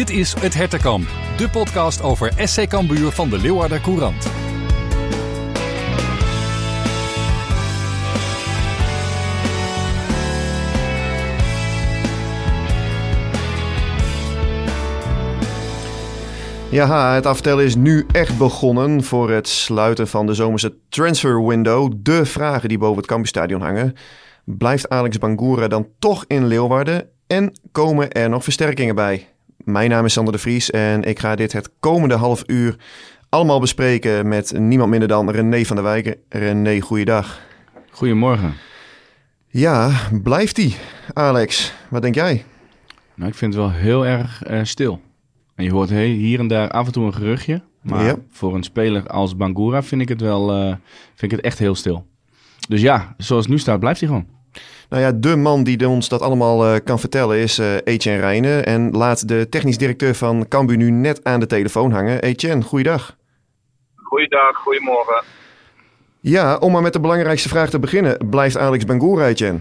Dit is Het Hertenkamp, de podcast over SC Cambuur van de Leeuwarder Courant. Ja, het aftellen is nu echt begonnen voor het sluiten van de zomerse transfer window. De vragen die boven het Campusstadion hangen. Blijft Alex Bangura dan toch in Leeuwarden? En komen er nog versterkingen bij? Mijn naam is Sander de Vries en ik ga dit het komende half uur allemaal bespreken met niemand minder dan René van der Wijken. René, goeiedag. Goedemorgen. Ja, blijft hij, Alex? Wat denk jij? Nou, ik vind het wel heel erg uh, stil. En je hoort hier en daar af en toe een geruchtje. Maar ja. voor een speler als Bangura vind ik het wel uh, vind ik het echt heel stil. Dus ja, zoals het nu staat, blijft hij gewoon. Nou ja, de man die ons dat allemaal uh, kan vertellen is uh, Etienne Rijnen. En laat de technisch directeur van Cambu nu net aan de telefoon hangen. Etienne, goeiedag. Goeiedag, goedemorgen. Ja, om maar met de belangrijkste vraag te beginnen. Blijft Alex Bangura, Etienne?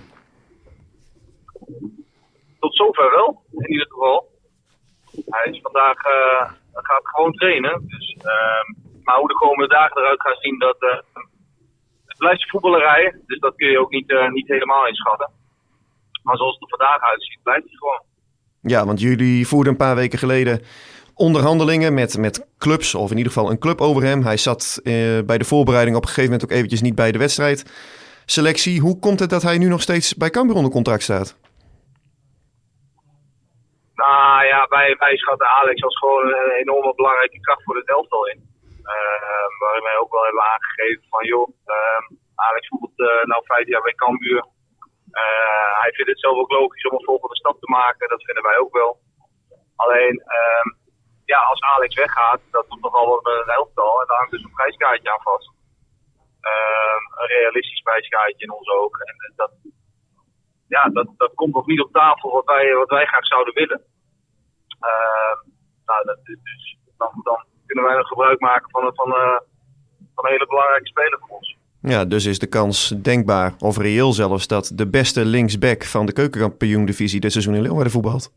Tot zover wel, in ieder geval. Hij is vandaag, uh, gaat gewoon trainen. Dus, maar hoe de komende dagen eruit gaan zien, dat blijft voetballerij, dus dat kun je ook niet, uh, niet helemaal inschatten. Maar zoals het er vandaag uitziet, blijft hij gewoon. Ja, want jullie voerden een paar weken geleden onderhandelingen met, met clubs, of in ieder geval een club over hem. Hij zat uh, bij de voorbereiding op een gegeven moment ook eventjes niet bij de wedstrijd. Selectie, hoe komt het dat hij nu nog steeds bij Cambuur onder contract staat? Nou ja, wij, wij schatten Alex als gewoon een enorme belangrijke kracht voor het elftal in. Uh, wij ook wel hebben aangegeven van joh, uh, Alex voetbalt uh, nou vijf jaar bij Cambuur. Uh, hij vindt het zelf ook logisch om een volgende stap te maken, dat vinden wij ook wel. Alleen, ehm, ja, als Alex weggaat, dat doet nogal wat een elftal en daar hangt dus een prijskaartje aan vast. Ehm, een realistisch prijskaartje in onze ogen. En dat, ja, dat, dat komt nog niet op tafel wat wij, wat wij graag zouden willen. nou, dat, dus dan, dan kunnen wij nog gebruik maken van, van, een hele belangrijke speler voor ons. Ja, dus is de kans denkbaar, of reëel zelfs, dat de beste linksback van de keukenkampioen-divisie dit seizoen in Leeuwarden voetbalt?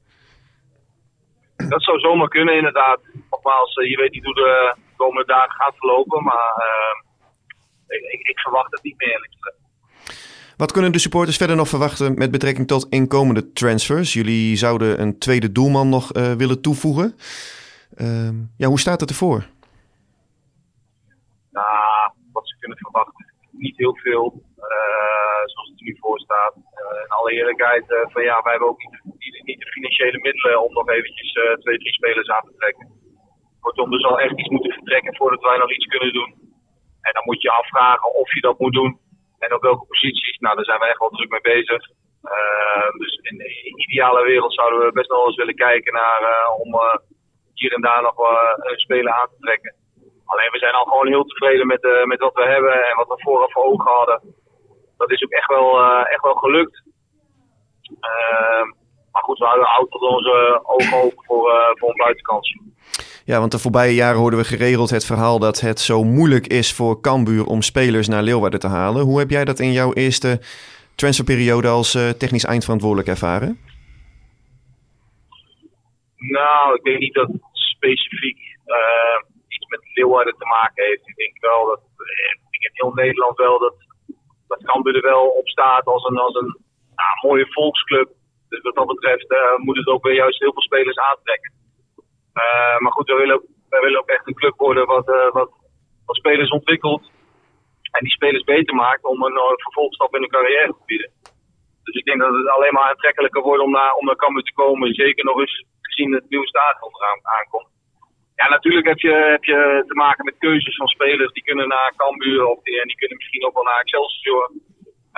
Dat zou zomaar kunnen, inderdaad. Nogmaals, je weet niet hoe de komende dagen gaat verlopen, maar uh, ik, ik, verwacht het niet meer eerlijk gezegd. Wat kunnen de supporters verder nog verwachten met betrekking tot inkomende transfers? Jullie zouden een tweede doelman nog uh, willen toevoegen. Uh, ja, hoe staat het ervoor? Nou, wat ze kunnen verwachten, niet heel veel. Uh, zoals het er nu voor staat. Uh, in alle eerlijkheid, uh, van ja, wij hebben ook niet, de financiële middelen om nog eventjes twee, drie spelers aan te trekken. Kortom, er zal echt iets moeten vertrekken voordat wij nog iets kunnen doen. En dan moet je afvragen of je dat moet doen. En op welke posities. Nou, daar zijn we echt wel druk mee bezig. dus in de ideale wereld zouden we best wel eens willen kijken naar om hier en daar nog een speler aan te trekken. Alleen we zijn al gewoon heel tevreden met, uh, met wat we hebben en wat we vooraf voor ogen hadden. Dat is ook echt wel, uh, echt wel gelukt. Uh, maar goed, we houden altijd onze ogen open voor, voor een buitenkans. Ja, want de voorbije jaren hoorden we geregeld het verhaal dat het zo moeilijk is voor Cambuur om spelers naar Leeuwarden te halen. Hoe heb jij dat in jouw eerste transferperiode als technisch eindverantwoordelijk ervaren? Nou, ik denk niet dat specifiek uh, iets met Leeuwarden te maken heeft. Ik denk wel dat ik in heel Nederland wel dat, dat Cambuur er wel op staat als een, als een nou, mooie volksclub. Dus wat dat betreft uh, moet het ook weer juist heel veel spelers aantrekken. Uh, maar goed, wij willen, ook, wij willen ook echt een club worden wat, wat, wat spelers ontwikkelt. En die spelers beter maakt om een vervolgstap in hun carrière te bieden. Dus ik denk dat het alleen maar aantrekkelijker wordt om naar, om naar Cambuur te komen. Zeker nog eens gezien het nieuwe stadion eraan aankomt. Ja, natuurlijk heb je, heb je te maken met keuzes van spelers. Die kunnen naar Cambuur of die, en die kunnen misschien ook wel naar Excelsior.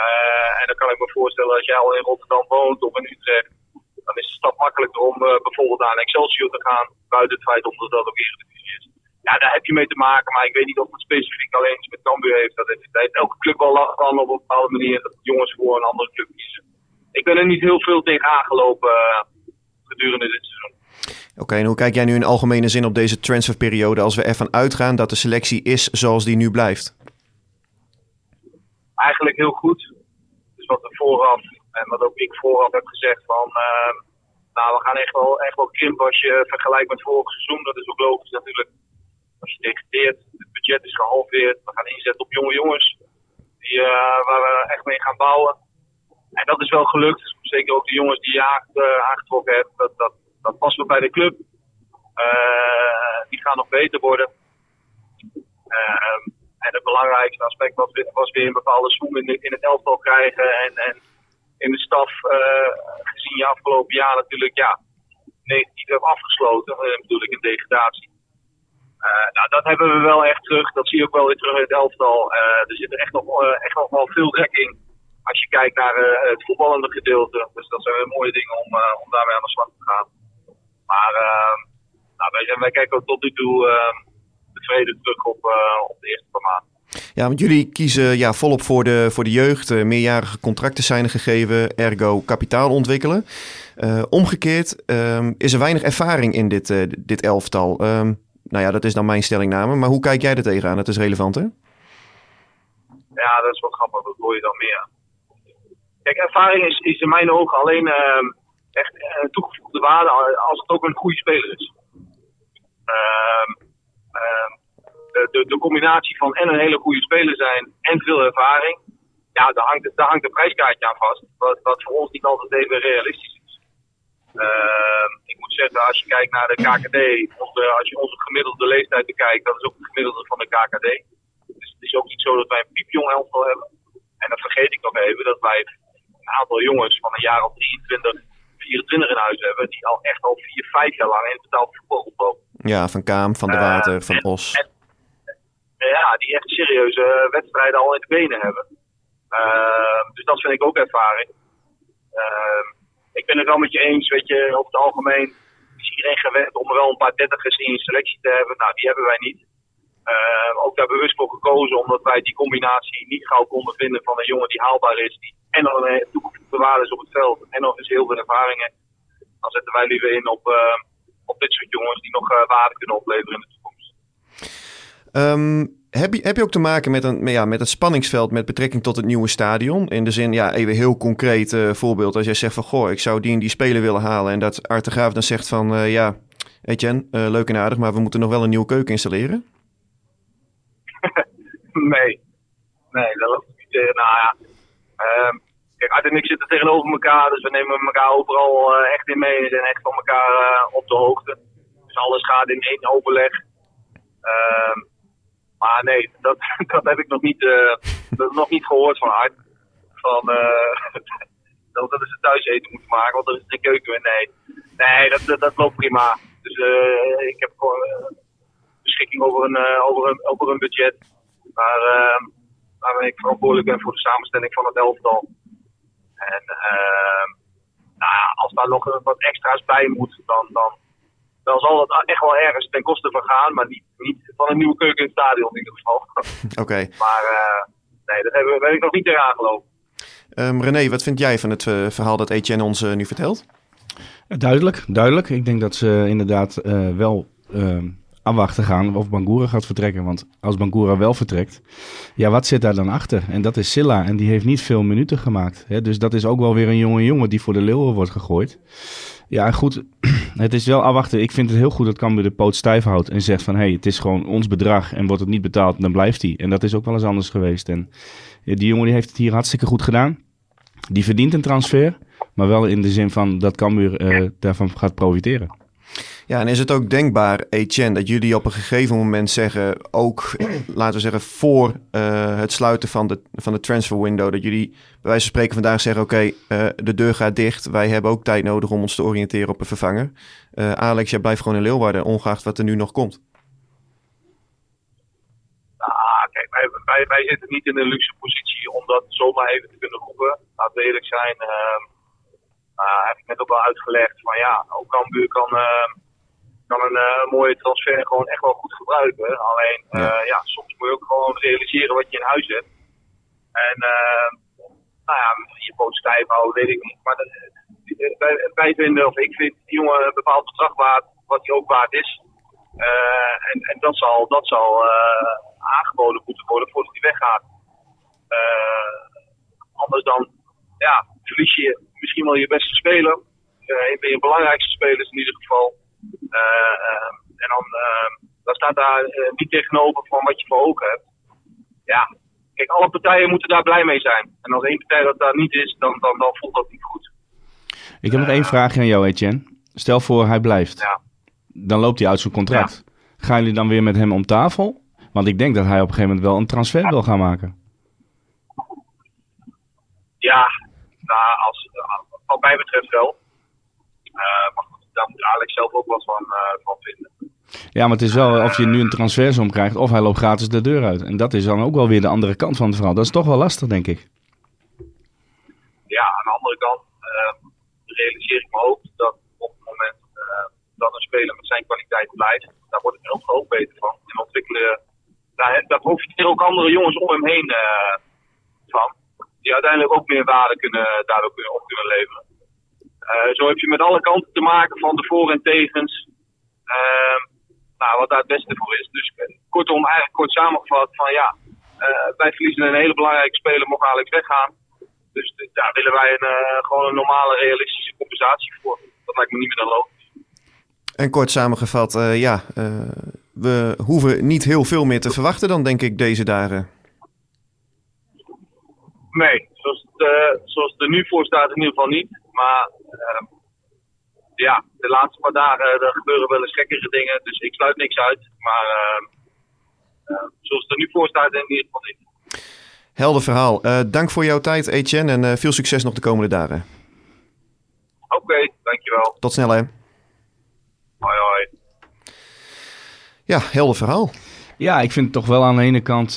Uh, en dan kan ik me voorstellen, als jij al in Rotterdam woont of in Utrecht, dan is de stap makkelijker om uh, bijvoorbeeld naar Excelsior te gaan. Buiten het feit omdat dat ook Eredivisie is. Ja, daar heb je mee te maken, maar ik weet niet of het specifiek alleen met Cambuur heeft. Dat heeft, heeft elke club wel last van op een bepaalde manier dat jongens voor een andere club kiezen. Ik ben er niet heel veel tegen aangelopen uh, gedurende dit seizoen. Oké, en hoe kijk jij nu in algemene zin op deze transferperiode als we ervan uitgaan dat de selectie is zoals die nu blijft? Eigenlijk heel goed. Dus wat we vooraf en wat ook ik vooraf heb gezegd van uh, nou, we gaan echt wel, echt wel krimpen als je vergelijkt met vorig seizoen. Dat is ook logisch natuurlijk. Als je degradeert, het budget is gehalveerd. We gaan inzetten op jonge jongens die, waar we echt mee gaan bouwen. En dat is wel gelukt. Zeker ook de jongens die je aangetrokken hebt. Dat, dat, dat past wel bij de club. die gaan nog beter worden. Ehm, en het belangrijkste aspect was, was weer een bepaalde zoom in, in, het elftal krijgen. En, en in de staf, uh, gezien je afgelopen jaar natuurlijk, ja, negatief hebben afgesloten. Uh, bedoel ik in degradatie. Nou, dat hebben we wel echt terug. Dat zie je ook wel weer terug in het elftal. er zit er echt nog, echt nog wel veel trek in. Als je kijkt naar het voetballende gedeelte. Dus dat zijn weer mooie dingen om, om daarmee aan de slag te gaan. Maar ehm, nou, wij, wij kijken ook tot nu toe ehm, tevreden terug op, op de eerste paar maanden. Ja, want jullie kiezen ja, volop voor de, voor de jeugd. Uh, meerjarige contracten zijn er gegeven, ergo kapitaal ontwikkelen. Uh, omgekeerd um, is er weinig ervaring in dit, uh, dit elftal. Um, nou ja, dat is dan mijn stellingname. Maar hoe kijk jij er tegenaan? Dat is relevant, hè? Ja, dat is wel grappig. Dat hoor je dan meer. Kijk, ervaring is, is in mijn ogen alleen ehm, echt een toegevoegde waarde als het ook een goede speler is de, de, de, combinatie van en een hele goede speler zijn en veel ervaring, ja, daar hangt, daar hangt een prijskaartje aan vast. Wat, wat voor ons niet altijd even realistisch is. Uh, ik moet zeggen, als je kijkt naar de KKD, als je onze gemiddelde leeftijd bekijkt, dat is ook de gemiddelde van de KKD. Dus het is ook niet zo dat wij een piepjong elftal hebben. En dan vergeet ik nog even dat wij een aantal jongens van een jaar of 23, 24 in huis hebben, die al echt al 4, 5 jaar lang in betaald voetbal oplopen. Ja, van Kaam, van de Water, van Os ja, die echt serieuze wedstrijden al in de benen hebben. Ehm, dus dat vind ik ook ervaring. Ehm, ik ben het wel met je eens, weet je, over het algemeen is iedereen gewend om wel een paar dertigers in je selectie te hebben. Nou, die hebben wij niet. Uh, ook daar bewust voor gekozen, omdat wij die combinatie niet gauw konden vinden van een jongen die haalbaar is, die en nog een toegevoegde waarde is op het veld en nog eens heel veel ervaringen. Dan zetten wij liever in op, op dit soort jongens die nog uh, waarde kunnen opleveren in de toekomst. Um, heb, je, heb je ook te maken met een, ja, met het spanningsveld met betrekking tot het nieuwe stadion? In de zin, ja, even heel concreet uh, voorbeeld. Als jij zegt van, goh, ik zou die en die speler willen halen. En dat Art de Graaf dan zegt van, uh, ja, Etienne, uh, leuk en aardig, maar we moeten nog wel een nieuwe keuken installeren. nee, nee, dat loopt niet tegen. Nou ja, uh, kijk, Art en ik zitten tegenover elkaar, dus we nemen elkaar overal echt in mee en zijn echt van elkaar op de hoogte. Dus alles gaat in één overleg. Ehm, maar nee, dat, dat heb ik nog niet, uh, dat nog niet gehoord van Art. Van, dat, dat het thuis eten moeten maken, want er is geen keuken. Nee, nee dat, dat, loopt prima. Dus ik heb gewoon beschikking over een, over, een, over een budget. Waar, waar ik verantwoordelijk ben voor de samenstelling van het elftal. En nou ja, als daar nog wat extra's bij moet, dan, dan, dan zal het echt wel ergens ten koste van gaan. Maar niet, niet van een nieuwe keuken in het stadion in ieder geval. Oké. Maar uh, nee, dat hebben, ben ik nog niet eraan gelopen. Um, René, wat vind jij van het uh, verhaal dat Etienne ons uh, nu vertelt? Duidelijk, duidelijk. Ik denk dat ze inderdaad wel ehm, afwachten gaan of Bangura gaat vertrekken. Want als Bangura wel vertrekt, ja, wat zit daar dan achter? En dat is Silla en die heeft niet veel minuten gemaakt. Hè? Dus dat is ook wel weer een jonge jongen die voor de leeuwen wordt gegooid. Ja, goed. Het is wel afwachten. Ik vind het heel goed dat Cambuur de poot stijf houdt en zegt van... hé, hey, het is gewoon ons bedrag en wordt het niet betaald, dan blijft hij. En dat is ook wel eens anders geweest. En die jongen die heeft het hier hartstikke goed gedaan. Die verdient een transfer, maar wel in de zin van dat Cambuur uh, daarvan gaat profiteren. Ja, en is het ook denkbaar, Etienne, dat jullie op een gegeven moment zeggen, ook laten we zeggen voor uh, het sluiten van de, van de transfer window, dat jullie bij wijze van spreken vandaag zeggen, oké, uh, de deur gaat dicht, wij hebben ook tijd nodig om ons te oriënteren op een vervanger. Uh, Alex, jij blijft gewoon in Leeuwarden, ongeacht wat er nu nog komt. Nou, kijk, wij, wij, wij zitten niet in een luxe positie om dat zomaar even te kunnen roepen. Laten we eerlijk zijn. Uh, heb ik net ook al uitgelegd. Maar ja, ook Cambuur kan, uh, kan een uh, mooie transfer gewoon echt wel goed gebruiken. Alleen, uh, ja. ja. soms moet je ook gewoon realiseren wat je in huis hebt. En, uh, nou ja, je poot stijf houden, weet ik niet. Maar dat, wij, wij, vinden, of ik vind, die jongen een bepaald bedrag waard, wat hij ook waard is. en, en dat zal, dat zal aangeboden moeten worden voordat hij weggaat. anders dan, ja, verlies je misschien wel je beste speler. een van je belangrijkste spelers in ieder geval. En dan, dan staat daar niet tegenover van wat je voor ogen hebt. Ja, kijk, alle partijen moeten daar blij mee zijn. En als één partij dat daar niet is, dan, dan, dan voelt dat niet goed. Ik heb nog één vraagje aan jou, Etienne. Stel voor hij blijft. Ja. Dan loopt hij uit zijn contract. Gaan jullie dan weer met hem om tafel? Want ik denk dat hij op een gegeven moment wel een transfer wil gaan maken. Ja, nou, als, wat mij betreft wel. Uh, maar goed, daar moet Alex zelf ook wat van, uh, van vinden. Ja, maar het is wel of je nu een transfersom krijgt of hij loopt gratis de deur uit. En dat is dan ook wel weer de andere kant van het verhaal. Dat is toch wel lastig, denk ik. Ja, aan de andere kant uh, realiseer ik me ook dat op het moment uh, dat een speler met zijn kwaliteit blijft, daar wordt het heel ook beter van. En ontwikkelen, daar, daar profiteren ook andere jongens om hem heen uh, van. Die uiteindelijk ook meer waarde kunnen, daardoor kunnen, op kunnen leveren. Zo heb je met alle kanten te maken van de voor- en tegens. Ehm, nou, wat daar het beste voor is. Dus kortom, eigenlijk kort samengevat van ja, uh, wij verliezen een hele belangrijke speler, mocht Alex weggaan. Dus daar willen wij een, gewoon een normale, realistische compensatie voor. Dat lijkt me niet meer dan logisch. En kort samengevat, uh, ja, we hoeven niet heel veel meer te verwachten dan, denk ik, deze dagen. Nee, zoals het, zoals het er nu voor staat in ieder geval niet. Maar ja, de laatste paar dagen er gebeuren wel eens gekkere dingen. Dus ik sluit niks uit. Maar uh, zoals het er nu voor staat, in ieder geval niet. Helder verhaal. Uh, dank voor jouw tijd, Etienne. En uh, veel succes nog de komende dagen. Oké, okay, dankjewel. Tot snel, hè. Hoi, hoi. Ja, helder verhaal. Ja, ik vind het toch wel aan de ene kant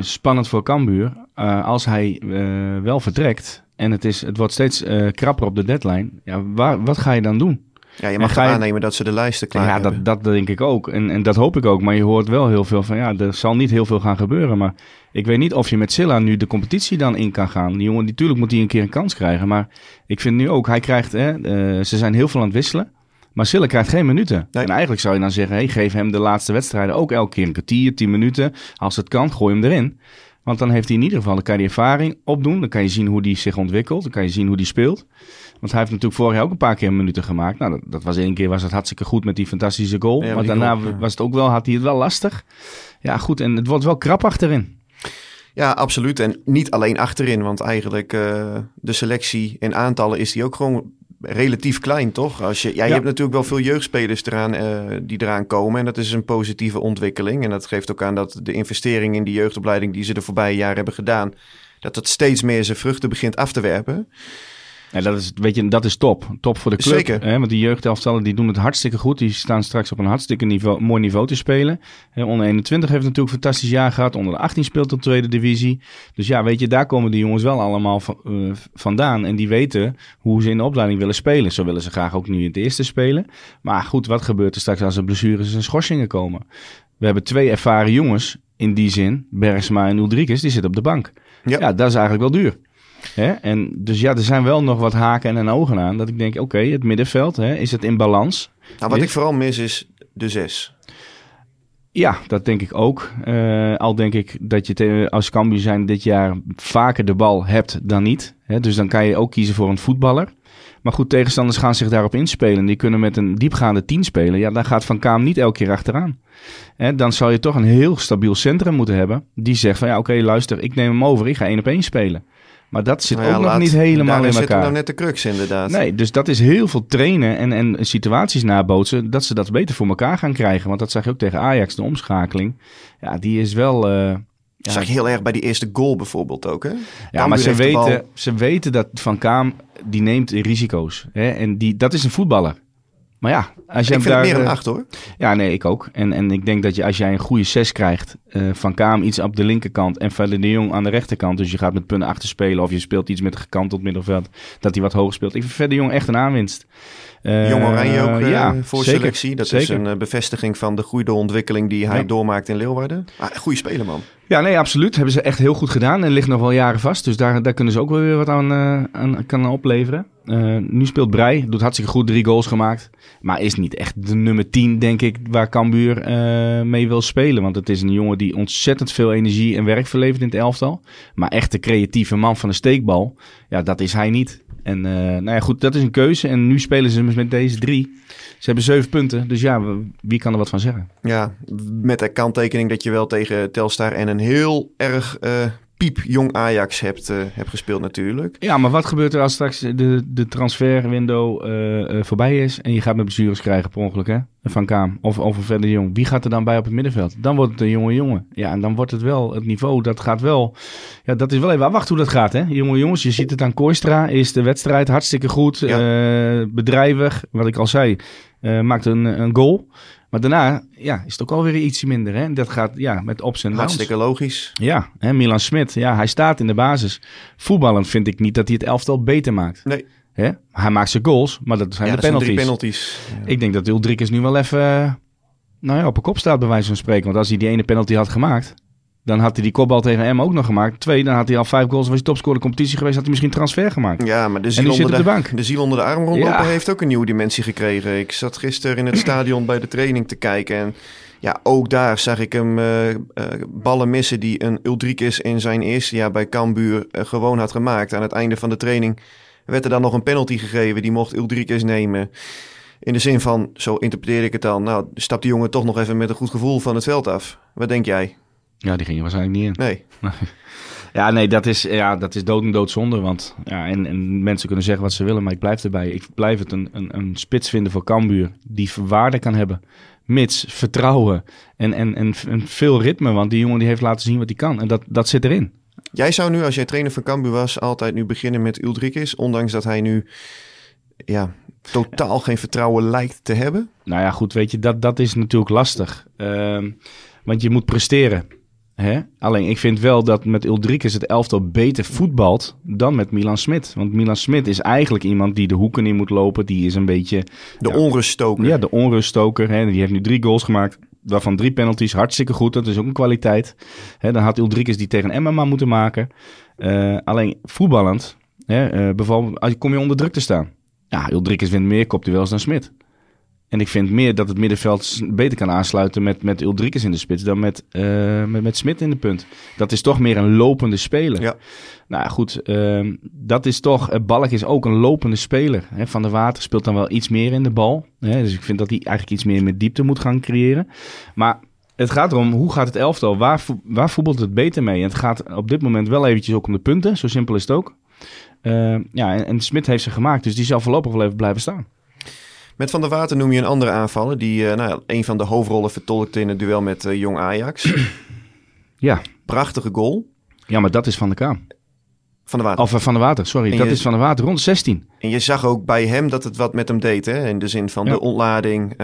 spannend voor Cambuur. als hij wel vertrekt en het, is, het wordt steeds uh, krapper op de deadline. Ja, waar, wat ga je dan doen? Ja, je mag je... aannemen dat ze de lijsten klaar ja, hebben. Ja, dat, dat denk ik ook. En, en dat hoop ik ook. Maar je hoort wel heel veel van, ja, er zal niet heel veel gaan gebeuren. Maar ik weet niet of je met Silla nu de competitie dan in kan gaan. Die jongen, natuurlijk moet hij een keer een kans krijgen. Maar ik vind nu ook, hij krijgt, hè, uh, ze zijn heel veel aan het wisselen. Maar Silla krijgt geen minuten. Nee. En eigenlijk zou je dan zeggen, hey, geef hem de laatste wedstrijden ook elke keer een kwartier, tien minuten. Als het kan, gooi hem erin. Want dan heeft hij in ieder geval, dan kan ervaring opdoen. Dan kan je zien hoe die zich ontwikkelt. Dan kan je zien hoe die speelt. Want hij heeft natuurlijk vorig jaar ook een paar keer minuten gemaakt. Nou, dat, dat was één keer was het hartstikke goed met die fantastische goal. maar daarna goal, ja. was het ook wel, had hij het wel lastig. Ja, goed. En het wordt wel krap achterin. Ja, absoluut. En niet alleen achterin, want eigenlijk uh, de selectie in aantallen is die ook gewoon relatief klein, toch? Als je, ja, je ja. hebt natuurlijk wel veel jeugdspelers eraan, uh, die eraan komen. En dat is een positieve ontwikkeling. En dat geeft ook aan dat de investering in die jeugdopleiding die ze de voorbije jaren hebben gedaan, dat het steeds meer zijn vruchten begint af te werpen. Ja, dat is, weet je, dat is top. Top voor de club. Zeker. Hè, want die jeugdelftallen die doen het hartstikke goed. Die staan straks op een hartstikke niveau, mooi niveau te spelen. Hè, onder 21 heeft natuurlijk een fantastisch jaar gehad. Onder de 18 speelt op tweede divisie. Dus ja, weet je, daar komen die jongens wel allemaal van, uh, vandaan. En die weten hoe ze in de opleiding willen spelen. Zo willen ze graag ook nu in het eerste spelen. Maar goed, wat gebeurt er straks als er blessures en schorsingen komen? We hebben twee ervaren jongens in die zin. Bergsma en Ulrikes, die zitten op de bank. Ja, ja dat is eigenlijk wel duur. Hè? En dus ja, er zijn wel nog wat haken en ogen aan. Dat ik denk, oké, okay, het middenveld, hè, is het in balans? Nou, wat ik vooral mis is de zes. Ja, dat denk ik ook. Uh, al denk ik dat je als Cambuur zijn dit jaar vaker de bal hebt dan niet. Hè? Dus dan kan je ook kiezen voor een voetballer. Maar goed, tegenstanders gaan zich daarop inspelen. Die kunnen met een diepgaande tien spelen. Ja, dan gaat Van Kaam niet elke keer achteraan. Hè, dan zou je toch een heel stabiel centrum moeten hebben. Die zegt van ja, oké, okay, luister, ik neem hem over. Ik ga één op één spelen. Maar dat zit nou ja, ook nog niet helemaal in elkaar. Daar nou net de crux inderdaad. Nee, dus dat is heel veel trainen en, en situaties nabootsen... dat ze dat beter voor elkaar gaan krijgen. Want dat zag je ook tegen Ajax, de omschakeling. Ja, die is wel... Uh, dat zag je heel erg bij die eerste goal bijvoorbeeld ook, hè? Ja, maar ze weten, ze weten dat Van Kaam, die neemt risico's. Hè? En die, dat is een voetballer. Maar ja, als je ik vind daar, het meer een 8 hoor. Ja, nee, ik ook. En, en ik denk dat je als jij een goede 6 krijgt, uh, Van Kaam iets op de linkerkant en Verder de Jong aan de rechterkant. Dus je gaat met punten achter spelen of je speelt iets met gekanteld middenveld, dat hij wat hoger speelt. Ik vind Verder de Jong echt een aanwinst. Uh, Jong Oranje ook uh, ja, voor zeker, selectie. Dat zeker. is een uh, bevestiging van de goede ontwikkeling die hij ja. doormaakt in Leeuwarden. Ah, goede speler, man. Ja, nee, absoluut. Hebben ze echt heel goed gedaan en ligt nog wel jaren vast. Dus daar, daar kunnen ze ook wel weer wat aan, aan kan opleveren. nu speelt Brei, doet hartstikke goed, drie goals gemaakt. Maar is niet echt de nummer 10, denk ik, waar Cambuur mee wil spelen. Want het is een jongen die ontzettend veel energie en werk verlevert in het elftal. Maar echt de creatieve man van de steekbal, ja, dat is hij niet. En nou ja, goed, dat is een keuze. En nu spelen ze met deze drie. Ze hebben zeven punten, dus ja, wie kan er wat van zeggen? Ja, met de kanttekening dat je wel tegen Telstar en een heel erg piep jong Ajax hebt, uh, hebt gespeeld natuurlijk. Ja, maar wat gebeurt er als straks de, de transferwindow uh, voorbij is en je gaat met blessures krijgen per ongeluk, hè? Van Kaam of, of een verder jong. Wie gaat er dan bij op het middenveld? Dan wordt het een jonge jongen. Ja, en dan wordt het wel, het niveau, dat gaat wel, ja, dat is wel even wachten hoe dat gaat, hè? Jonge jongens, je ziet het aan Koistra, is de wedstrijd hartstikke goed, ja. bedrijvig, wat ik al zei, maakt een, een goal. Maar daarna ja, is het ook alweer iets minder. Hè? Dat gaat ja, met ups en downs. Hartstikke logisch. Ja, hè, Milan Smit, ja, hij staat in de basis. Voetballend vind ik niet dat hij het elftal beter maakt. Nee. Hè? Hij maakt zijn goals, maar dat zijn ja, de penalties. Zijn penalties. Ja. Ik denk dat Ulrikes nu wel even nou ja, op een kop staat, bij wijze van spreken. Want als hij die ene penalty had gemaakt, dan had hij die kopbal tegen M ook nog gemaakt. Twee, dan had hij al vijf goals. Was hij topscorer competitie geweest, had hij misschien transfer gemaakt. Ja, maar de ziel, onder de, de, bank. de ziel onder de arm rondlopen heeft ook een nieuwe dimensie gekregen. Ik zat gisteren in het stadion bij de training te kijken. En ja, ook daar zag ik hem uh, uh, ballen missen die een Ulrikis in zijn eerste jaar bij Cambuur uh, gewoon had gemaakt. Aan het einde van de training werd er dan nog een penalty gegeven. Die mocht Ulrikis nemen. In de zin van, zo interpreteer ik het dan, nou stapt die jongen toch nog even met een goed gevoel van het veld af. Wat denk jij? Ja, die ging je waarschijnlijk niet in. Nee. ja, nee, dat is, ja, dat is dood en doodzonde. Want ja, en, en mensen kunnen zeggen wat ze willen, maar ik blijf erbij. Ik blijf het een, een, een spits vinden voor Cambuur die waarde kan hebben. Mits vertrouwen en, en, en, en veel ritme. Want die jongen die heeft laten zien wat hij kan. En dat, dat zit erin. Jij zou nu, als jij trainer van Cambuur was, altijd nu beginnen met Uldrikis. Ondanks dat hij nu ja, totaal geen vertrouwen lijkt te hebben. Nou ja, goed, weet je, dat, dat is natuurlijk lastig. Uh, want je moet presteren. Hè? Alleen ik vind wel dat met Uldrikes het elftal beter voetbalt dan met Milan Smit. Want Milan Smit is eigenlijk iemand die de hoeken in moet lopen. Die is een beetje... De ja, onruststoker. Ja, de onruststoker. Hè? Die heeft nu drie goals gemaakt. Waarvan drie penalties. Hartstikke goed. Dat is ook een kwaliteit. Hè? Dan had Uldrikes die tegen MMA moeten maken. Uh, alleen voetballend. Hè? Uh, bijvoorbeeld, kom je onder druk te staan. Ja, Uldrikes wint meer kopduels dan Smit. En ik vind meer dat het middenveld beter kan aansluiten met, met in de spits dan met, uh, met, met Smit in de punt. Dat is toch meer een lopende speler. Ja. Nou goed, uh, dat is toch. Uh, Balk is ook een lopende speler. Hè. Van der Water speelt dan wel iets meer in de bal. Hè. Dus ik vind dat hij eigenlijk iets meer met diepte moet gaan creëren. Maar het gaat erom, hoe gaat het elftal? Waar, waar voetbalt het beter mee? En het gaat op dit moment wel eventjes ook om de punten. Zo simpel is het ook. ja, en, en Smit heeft ze gemaakt, dus die zal voorlopig wel even blijven staan. Met Van der Water noem je een andere aanvaller die uh, nou, een van de hoofdrollen vertolkte in het duel met uh, Jong Ajax. ja. Prachtige goal. Ja, maar dat is Van der Kaam. Van de Water. Of uh, Van de Water, sorry. dat is Van de Water, rond 16. En je zag ook bij hem dat het wat met hem deed. Hè? In de zin van ja. de ontlading.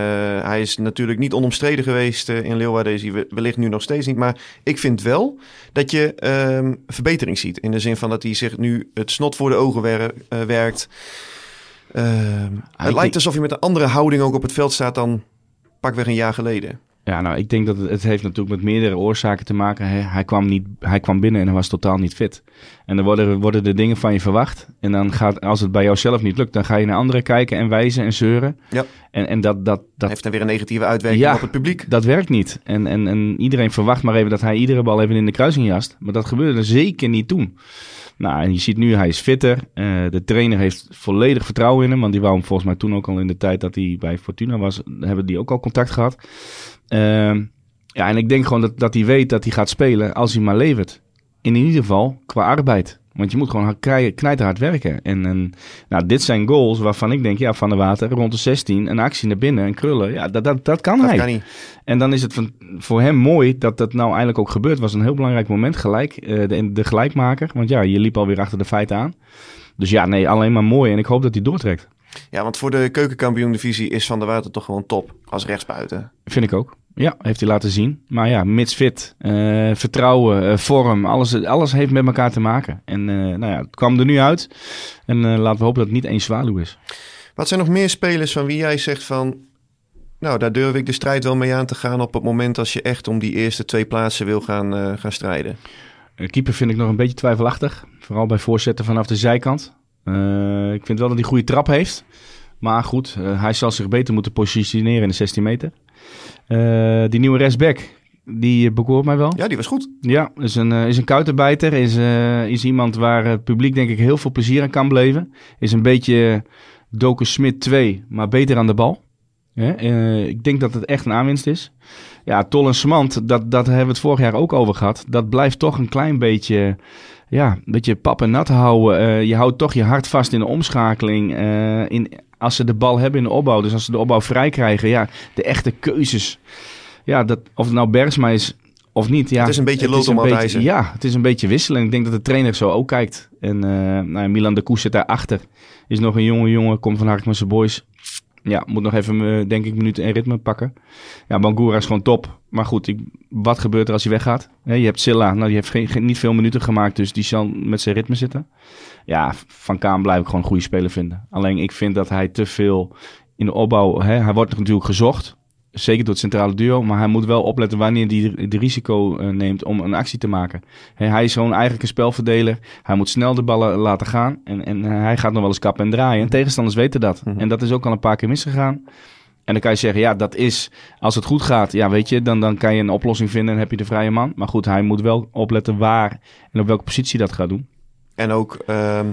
hij is natuurlijk niet onomstreden geweest in Leeuwarden. Is hij wellicht nu nog steeds niet. Maar ik vind wel dat je uh, verbetering ziet. In de zin van dat hij zich nu het snot voor de ogen wer werkt. Uh, het lijkt alsof je met een andere houding ook op het veld staat dan pakweg een jaar geleden. Ja, nou, ik denk dat het, het heeft natuurlijk met meerdere oorzaken te maken. Hij, hij, kwam niet, hij kwam binnen en hij was totaal niet fit. En dan worden, worden de dingen van je verwacht. En dan gaat, als het bij jou zelf niet lukt, dan ga je naar anderen kijken en wijzen en zeuren. Ja. En, en dat, dat, dat heeft dan weer een negatieve uitwerking ja, op het publiek. Dat werkt niet. En, en, en iedereen verwacht maar even dat hij iedere bal even in de kruising jast. Maar dat gebeurde zeker niet toen. Nou, en je ziet nu, hij is fitter. Uh, de trainer heeft volledig vertrouwen in hem. Want die wou hem volgens mij toen ook al in de tijd dat hij bij Fortuna was, hebben die ook al contact gehad. Uh, ja, en ik denk gewoon dat, dat hij weet dat hij gaat spelen als hij maar levert. In ieder geval qua arbeid. Want je moet gewoon knijterhard werken. En, en nou, dit zijn goals waarvan ik denk, ja, Van de Water rond de 16, een actie naar binnen en krullen. Ja, dat, dat, dat kan dat hij. Kan niet. En dan is het van, voor hem mooi dat dat nou eindelijk ook gebeurt. was een heel belangrijk moment, gelijk, uh, de, de gelijkmaker. Want ja, je liep alweer achter de feiten aan. Dus ja, nee, alleen maar mooi. En ik hoop dat hij doortrekt. Ja, want voor de keukenkampioen-divisie is Van der Water toch gewoon top als rechtsbuiten. Vind ik ook. Ja, heeft hij laten zien. Maar ja, mits fit, uh, vertrouwen, uh, vorm, alles, alles heeft met elkaar te maken. En uh, nou ja, het kwam er nu uit. En laten we hopen dat het niet één zwaluw is. Wat zijn nog meer spelers van wie jij zegt van... Nou, daar durf ik de strijd wel mee aan te gaan op het moment als je echt om die eerste twee plaatsen wil gaan, gaan strijden. keeper vind ik nog een beetje twijfelachtig. Vooral bij voorzetten vanaf de zijkant. ik vind wel dat hij goede trap heeft. Maar goed, hij zal zich beter moeten positioneren in de 16 meter. Uh, die nieuwe restback, die bekoort mij wel. Ja, die was goed. Ja, is een, uh, is een kuitenbijter. Is, uh, is iemand waar het publiek denk ik heel veel plezier aan kan beleven. Is een beetje Doku Smit 2, maar beter aan de bal. Uh, ik denk dat het echt een aanwinst is. Ja, Tol en Smant, dat, dat hebben we het vorig jaar ook over gehad. Dat blijft toch een klein beetje, ja, een beetje pap en nat houden. je houdt toch je hart vast in de omschakeling. in, als ze de bal hebben in de opbouw. Dus als ze de opbouw vrij krijgen, ja, de echte keuzes. Ja, dat, of het nou Bergsma is of niet. Ja, het is een beetje lood om beetje, Ja, het is een beetje wisselen. En ik denk dat de trainer zo ook kijkt. En uh, nou, Milan de Koes zit daarachter. Is nog een jonge jongen, komt van Harkmanse Boys. Ja, moet nog even, eh, denk ik, minuten en ritme pakken. Ja, Bangura is gewoon top. Maar goed, ik, wat gebeurt er als hij weggaat? je hebt Silla, nou, die heeft geen, niet veel minuten gemaakt, dus die zal met zijn ritme zitten. Ja, Van Kaan blijf ik gewoon een goede speler vinden. Alleen ik vind dat hij te veel in de opbouw... Hij wordt natuurlijk gezocht, zeker door het centrale duo. Maar hij moet wel opletten wanneer hij de risico uh, neemt om een actie te maken. hij is gewoon eigenlijk een spelverdeler. Hij moet snel de ballen laten gaan. En, en hij gaat nog wel eens kappen en draaien. En tegenstanders weten dat. Mhm. En dat is ook al een paar keer misgegaan. En dan kan je zeggen, ja, dat is, als het goed gaat, ja, weet je, dan, dan kan je een oplossing vinden en heb je de vrije man. Maar goed, hij moet wel opletten waar en op welke positie dat gaat doen. En ook ehm,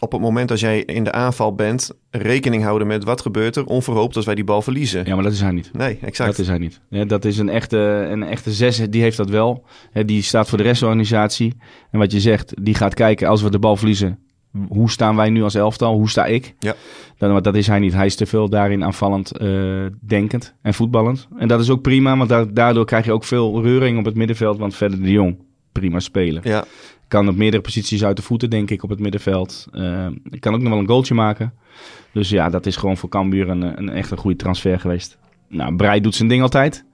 op het moment als jij in de aanval bent, rekening houden met wat gebeurt er onverhoopt als wij die bal verliezen. Ja, maar dat is hij niet. Nee, exact. Dat is hij niet. Ja, dat is een echte, een echte zes, die heeft dat wel. die staat voor de restorganisatie. En wat je zegt, die gaat kijken als we de bal verliezen. Hoe staan wij nu als elftal? Hoe sta ik? Ja. Dan, dat is hij niet. Hij is te veel daarin aanvallend uh, denkend en voetballend. En dat is ook prima, want daardoor krijg je ook veel reuring op het middenveld. Want verder de Jong, prima spelen. Ja. Kan op meerdere posities uit de voeten, denk ik, op het middenveld. Uh, kan ook nog wel een goaltje maken. Dus ja, dat is gewoon voor Cambuur een, een echt een goede transfer geweest. Nou, Brei doet zijn ding altijd.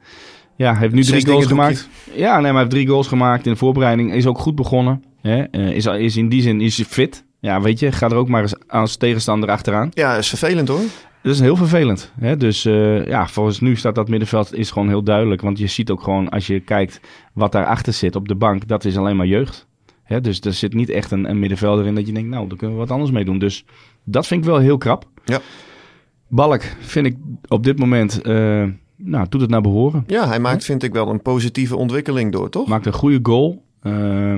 Ja, heeft nu drie goals gemaakt. Ja, nee, maar hij heeft drie goals gemaakt in de voorbereiding. Is ook goed begonnen. Hè? Uh, is, is in die zin is fit. Ja, weet je, ga er ook maar eens als tegenstander achteraan. Ja, is vervelend hoor. Dat is heel vervelend. Hè? Dus uh, ja, volgens nu staat dat middenveld is gewoon heel duidelijk. Want je ziet ook gewoon, als je kijkt wat daarachter zit op de bank, dat is alleen maar jeugd. Hè? Dus er zit niet echt een, een middenvelder in dat je denkt, nou, daar kunnen we wat anders mee doen. Dus dat vind ik wel heel krap. Ja. Balk vind ik op dit moment, uh, nou, doet het naar behoren. Ja, hij maakt, vind ik wel, een positieve ontwikkeling door, toch? Maakt een goede goal. Uh,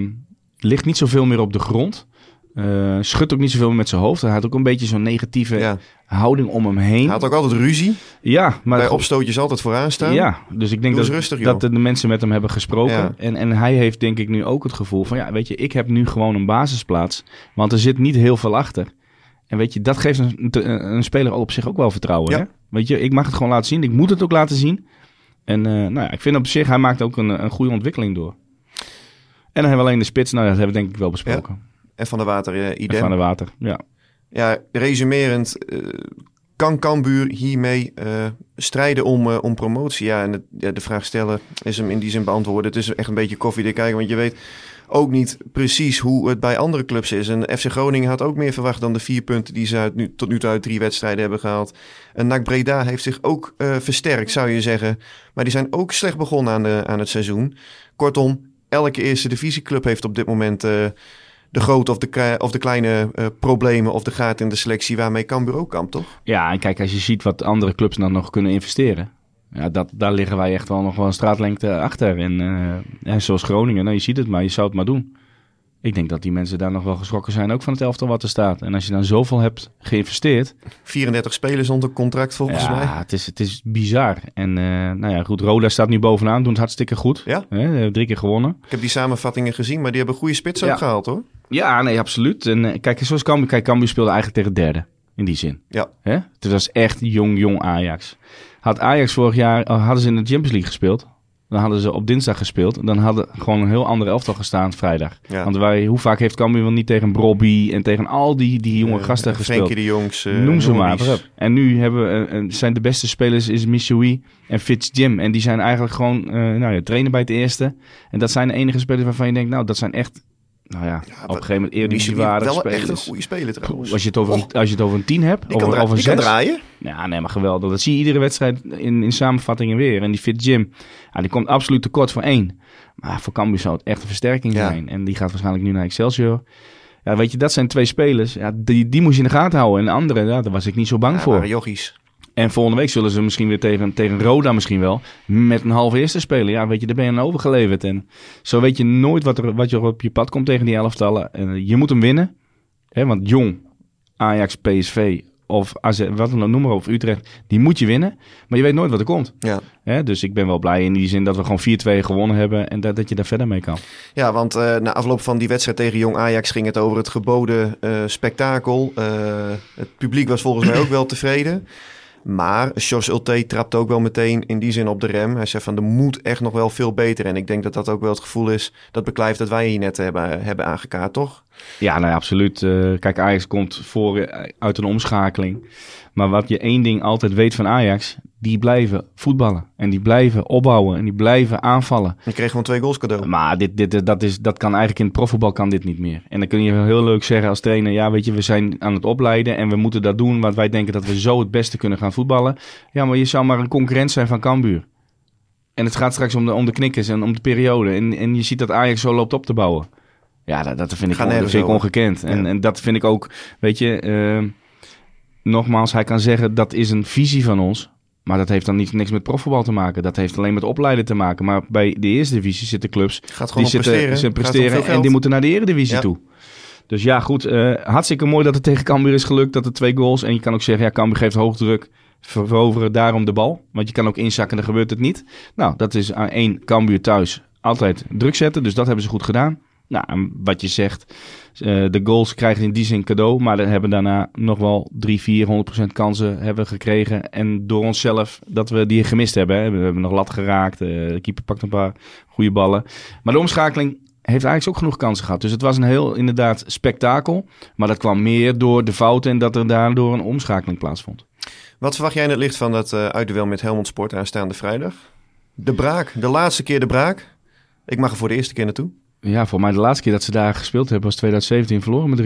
ligt niet zoveel meer op de grond. Uh, schudt ook niet zoveel met zijn hoofd. Hij had ook een beetje zo'n negatieve ja. houding om hem heen. Hij had ook altijd ruzie. Ja, maar bij opstootjes altijd vooraan staan. Ja, dus ik denk dat, rustig, dat de mensen met hem hebben gesproken. Ja. En, en hij heeft denk ik nu ook het gevoel van... ja, weet je, ik heb nu gewoon een basisplaats. Want er zit niet heel veel achter. En weet je, dat geeft een, een speler op zich ook wel vertrouwen. Ja. Hè? Weet je, ik mag het gewoon laten zien. Ik moet het ook laten zien. En uh, nou ja, ik vind op zich, hij maakt ook een, een goede ontwikkeling door. En dan hebben we alleen de spits. Nou, dat hebben we denk ik wel besproken. En van de water, uh, idem. Van de water, ja. Ja, resumerend, uh, kan Cambuur hiermee uh, strijden om, om promotie? Ja, en het, ja, de vraag stellen is hem in die zin beantwoorden. Het is echt een beetje koffiedik kijken, want je weet ook niet precies hoe het bij andere clubs is. En FC Groningen had ook meer verwacht dan de vier punten die ze uit nu, tot nu toe uit drie wedstrijden hebben gehaald. En NAC Breda heeft zich ook versterkt, zou je zeggen. Maar die zijn ook slecht begonnen aan, de, aan het seizoen. Kortom, elke eerste divisieclub heeft op dit moment de grote of de, of de kleine uh, problemen of de gaten in de selectie waarmee Cambuur ook kampt, toch? Ja, en kijk, als je ziet wat andere clubs dan nog kunnen investeren. Ja, dat, daar liggen wij echt wel nog wel een straatlengte achter. En, uh, en zoals Groningen, nou, je ziet het maar, je zou het maar doen. Ik denk dat die mensen daar nog wel geschrokken zijn, ook van het elftal wat er staat. En als je dan zoveel hebt geïnvesteerd... 34 spelers onder contract volgens ja, mij. Ja, het is, het is bizar. En uh, nou ja, goed, Roda staat nu bovenaan, doen het hartstikke goed. Ja? Hè, drie keer gewonnen. Ik heb die samenvattingen gezien, maar die hebben goede spits ja. ook gehaald hoor. Ja, nee, absoluut. En uh, kijk, zoals Cambuur, kijk, Cambuur speelde eigenlijk tegen derde, in die zin. Ja. Hè? Het was echt jong, jong Ajax. Had Ajax vorig jaar, hadden ze in de Champions League gespeeld... Dan hadden ze op dinsdag gespeeld. Dan hadden gewoon een heel ander elftal gestaan vrijdag. Ja. Want wij, hoe vaak heeft Cambuur wel niet tegen Brobby en tegen al die, die jonge Uh, gasten gespeeld? Frenkie de Jongs. Uh, Noem ze maar. En nu hebben we, uh, zijn de beste spelers is Missoui en Fitz Jim. En die zijn eigenlijk gewoon nou ja, trainen bij het eerste. En dat zijn de enige spelers waarvan je denkt, nou, dat zijn echt... Nou ja, op een gegeven moment eredivisiewaardige wel spelers. echt een goede speler trouwens. Als je het over, een, als je het over een tien hebt, Die over, kan, over zes. kan draaien. Ja, nee, maar geweldig. Dat zie je iedere wedstrijd in, in samenvattingen weer. En die Fit Jim, ja, die komt absoluut tekort voor één. Maar voor Cambuur zou het echt een versterking Ja. zijn. En die gaat waarschijnlijk nu naar Excelsior. Ja, weet je, dat zijn twee spelers. Ja, die, die moest je in de gaten houden. En de andere, ja, daar was ik niet zo bang Ja, voor. waren jochies. En volgende week zullen ze misschien weer tegen, tegen Roda misschien wel met een halve eerste spelen. Ja, weet je, daar ben je aan overgeleverd. En zo weet je nooit wat er, wat er op je pad komt tegen die elftallen. En je moet hem winnen. Hè, want Jong, Ajax, PSV of AZ, wat dan noem maar of Utrecht, die moet je winnen. Maar je weet nooit wat er komt. Ja. Hè, dus ik ben wel blij in die zin dat we gewoon 4-2 gewonnen hebben en dat, dat je daar verder mee kan. Ja, want uh, na afloop van die wedstrijd tegen Jong Ajax ging het over het geboden uh, spektakel. Uh, het publiek was volgens mij ook wel tevreden. Maar Jos Ulte trapt ook wel meteen in die zin op de rem. Hij zegt van er moet echt nog wel veel beter. En ik denk dat dat ook wel het gevoel is dat beklijft dat wij hier net hebben, hebben aangekaart, toch? Ja, nou ja, absoluut. Uh, kijk, Ajax komt voor uit een omschakeling. Maar wat je één ding altijd weet van Ajax, die blijven voetballen. En die blijven opbouwen en die blijven aanvallen. Je kreeg gewoon twee goals cadeau. Maar dit, dit, dat, is, dat kan eigenlijk in het profvoetbal kan dit niet meer. En dan kun je heel leuk zeggen als trainer, ja weet je, we zijn aan het opleiden en we moeten dat doen, want wij denken dat we zo het beste kunnen gaan voetballen. Ja, maar je zou maar een concurrent zijn van Cambuur. En het gaat straks om de, om de knikkers en om de periode. En, en je ziet dat Ajax zo loopt op te bouwen. Ja, dat, dat vind ik, on, dat vind ik ongekend. Ja. En, en dat vind ik ook, weet je... Uh, nogmaals, hij kan zeggen dat is een visie van ons. Maar dat heeft dan niet, niks met profvoetbal te maken. Dat heeft alleen met opleiden te maken. Maar bij de eerste divisie zitten clubs Gaat gewoon die zitten, presteren, presteren en die moeten naar de eredivisie ja. toe. Dus ja, goed. Uh, hartstikke mooi dat het tegen Cambuur is gelukt. Dat er twee goals. En je kan ook zeggen, ja, Cambuur geeft hoog druk. Veroveren daarom de bal. Want je kan ook inzakken, dan gebeurt het niet. Nou, dat is aan één Cambuur thuis. Altijd druk zetten. Dus dat hebben ze goed gedaan. Nou, wat je zegt, uh, de goals krijgen in die zin cadeau, maar dan hebben daarna nog wel 3, 4, 100% kansen hebben gekregen. En door onszelf dat we die gemist hebben. We hebben nog lat geraakt, uh, de keeper pakt een paar goede ballen. Maar de omschakeling heeft eigenlijk ook genoeg kansen gehad. Dus het was een heel inderdaad spektakel, maar dat kwam meer door de fouten en dat er daardoor een omschakeling plaatsvond. Wat verwacht jij in het licht van dat uh, uitduel met Helmond Sport aanstaande vrijdag? De braak, de laatste keer de braak. Ik mag er voor de eerste keer naartoe. Ja, voor mij de laatste keer dat ze daar gespeeld hebben was 2017 verloren met 3-0.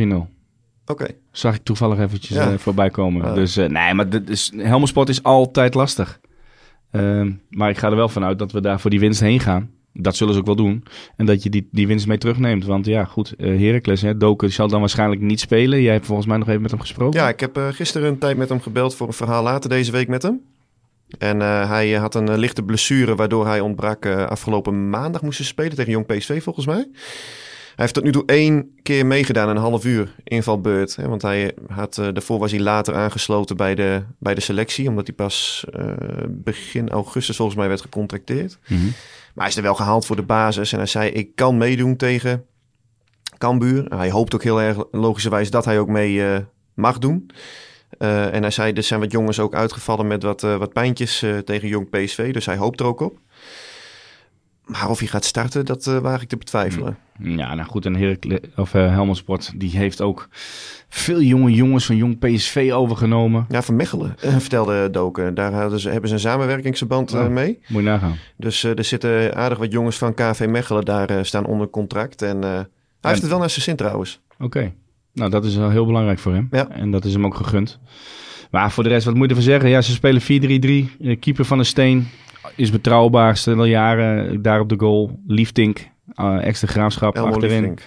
Oké. Okay. Zag ik toevallig eventjes ja. uh, voorbij komen. Uh. Dus uh, nee, maar dit is, Helmond Sport is altijd lastig. Ehm, maar ik ga er wel vanuit dat we daar voor die winst heen gaan. Dat zullen ze ook wel doen. En dat je die, die winst mee terugneemt. Want ja, goed, Heracles, hè, Doken zal dan waarschijnlijk niet spelen. Jij hebt volgens mij nog even met hem gesproken. Ja, ik heb gisteren een tijd met hem gebeld voor een verhaal later deze week met hem. En uh, hij had een uh, lichte blessure waardoor hij ontbrak. Uh, afgelopen maandag moesten spelen tegen Jong PSV volgens mij. Hij heeft tot nu toe één keer meegedaan, een half uur invalbeurt. Hè, want hij had, daarvoor was hij later aangesloten bij de, bij de selectie. Omdat hij pas begin augustus volgens mij werd gecontracteerd. Mm -hmm. Maar hij is er wel gehaald voor de basis. En hij zei, ik kan meedoen tegen Cambuur. Hij hoopt ook heel erg logischerwijs dat hij ook mee mag doen. Uh, en hij zei, er zijn wat jongens ook uitgevallen met wat, uh, wat pijntjes uh, tegen jong PSV. Dus hij hoopt er ook op. Maar of hij gaat starten, dat waag ik te betwijfelen. Ja, nou goed, en Herkle of Helmond Sport, die heeft ook veel jonge jongens van jong PSV overgenomen. Ja, van Mechelen, vertelde Doken. Daar hadden ze, hebben ze een samenwerkingsverband oh, mee. Moet je nagaan. Dus er zitten aardig wat jongens van KV Mechelen daar staan onder contract. En hij en... heeft het wel naar zijn zin trouwens. Oké. Okay. Nou, dat is wel heel belangrijk voor hem. Ja. En dat is hem ook gegund. Maar voor de rest, wat moet je ervan zeggen? Ja, ze spelen 4-3-3. Keeper van de Steen is betrouwbaar. Stel jaren daar op de goal. Liefdink, uh, extra graafschap Elmo achterin. Liefdink.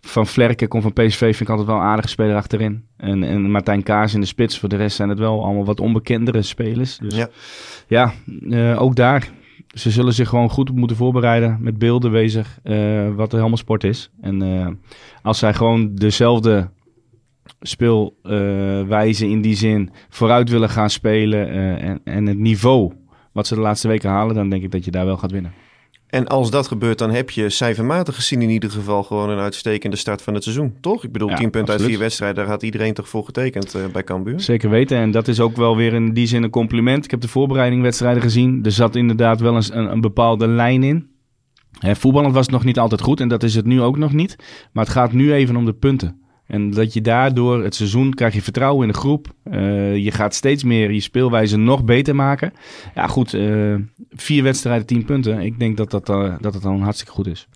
Van Vlerken komt van PSV, vind ik altijd wel een aardige speler achterin. En, en Martijn Kaas in de spits. Voor de rest zijn het wel allemaal wat onbekendere spelers. Dus Ja. ja, uh, ook daar. Ze zullen zich gewoon goed moeten voorbereiden. Met beelden bezig. Uh, wat de sport is. En uh, als zij gewoon dezelfde speelwijze uh, in die zin vooruit willen gaan spelen. en, en het niveau wat ze de laatste weken halen. Dan denk ik dat je daar wel gaat winnen. En als dat gebeurt, dan heb je cijfermatig gezien in ieder geval gewoon een uitstekende start van het seizoen. Toch? Ik bedoel, 10 ja, punten uit vier wedstrijden, daar had iedereen toch voor getekend uh, bij Cambuur. Zeker weten. En dat is ook wel weer in die zin een compliment. Ik heb de voorbereidingwedstrijden gezien. Er zat inderdaad wel eens een, een bepaalde lijn in. Hè, voetballend was het nog niet altijd goed en dat is het nu ook nog niet. Maar het gaat nu even om de punten. En dat je daardoor het seizoen krijg je vertrouwen in de groep. Uh, je gaat steeds meer je speelwijze nog beter maken. Ja, goed. Uh, vier wedstrijden, tien punten. Ik denk dat dat, uh, dat, dat dan hartstikke goed is.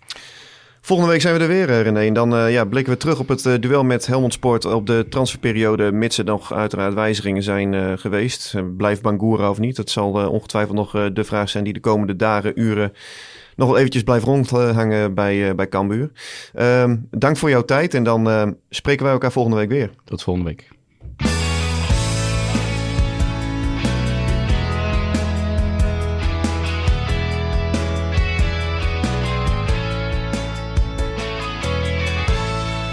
Volgende week zijn we er weer, René. En dan ja, blikken we terug op het duel met Helmond Sport op de transferperiode. Mits er nog uiteraard wijzigingen zijn geweest. blijft Bangura of niet? Dat zal ongetwijfeld nog de vraag zijn die de komende dagen, uren nog wel eventjes blijf rondhangen bij, eh, bij Cambuur. Ehm, dank voor jouw tijd en dan ehm, spreken wij elkaar volgende week weer. Tot volgende week.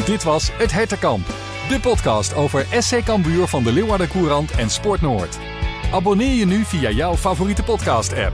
Dit was Het Hertenkamp, de podcast over SC Cambuur van de Leeuwarden Courant en Sport Noord. Abonneer je nu via jouw favoriete podcast-app.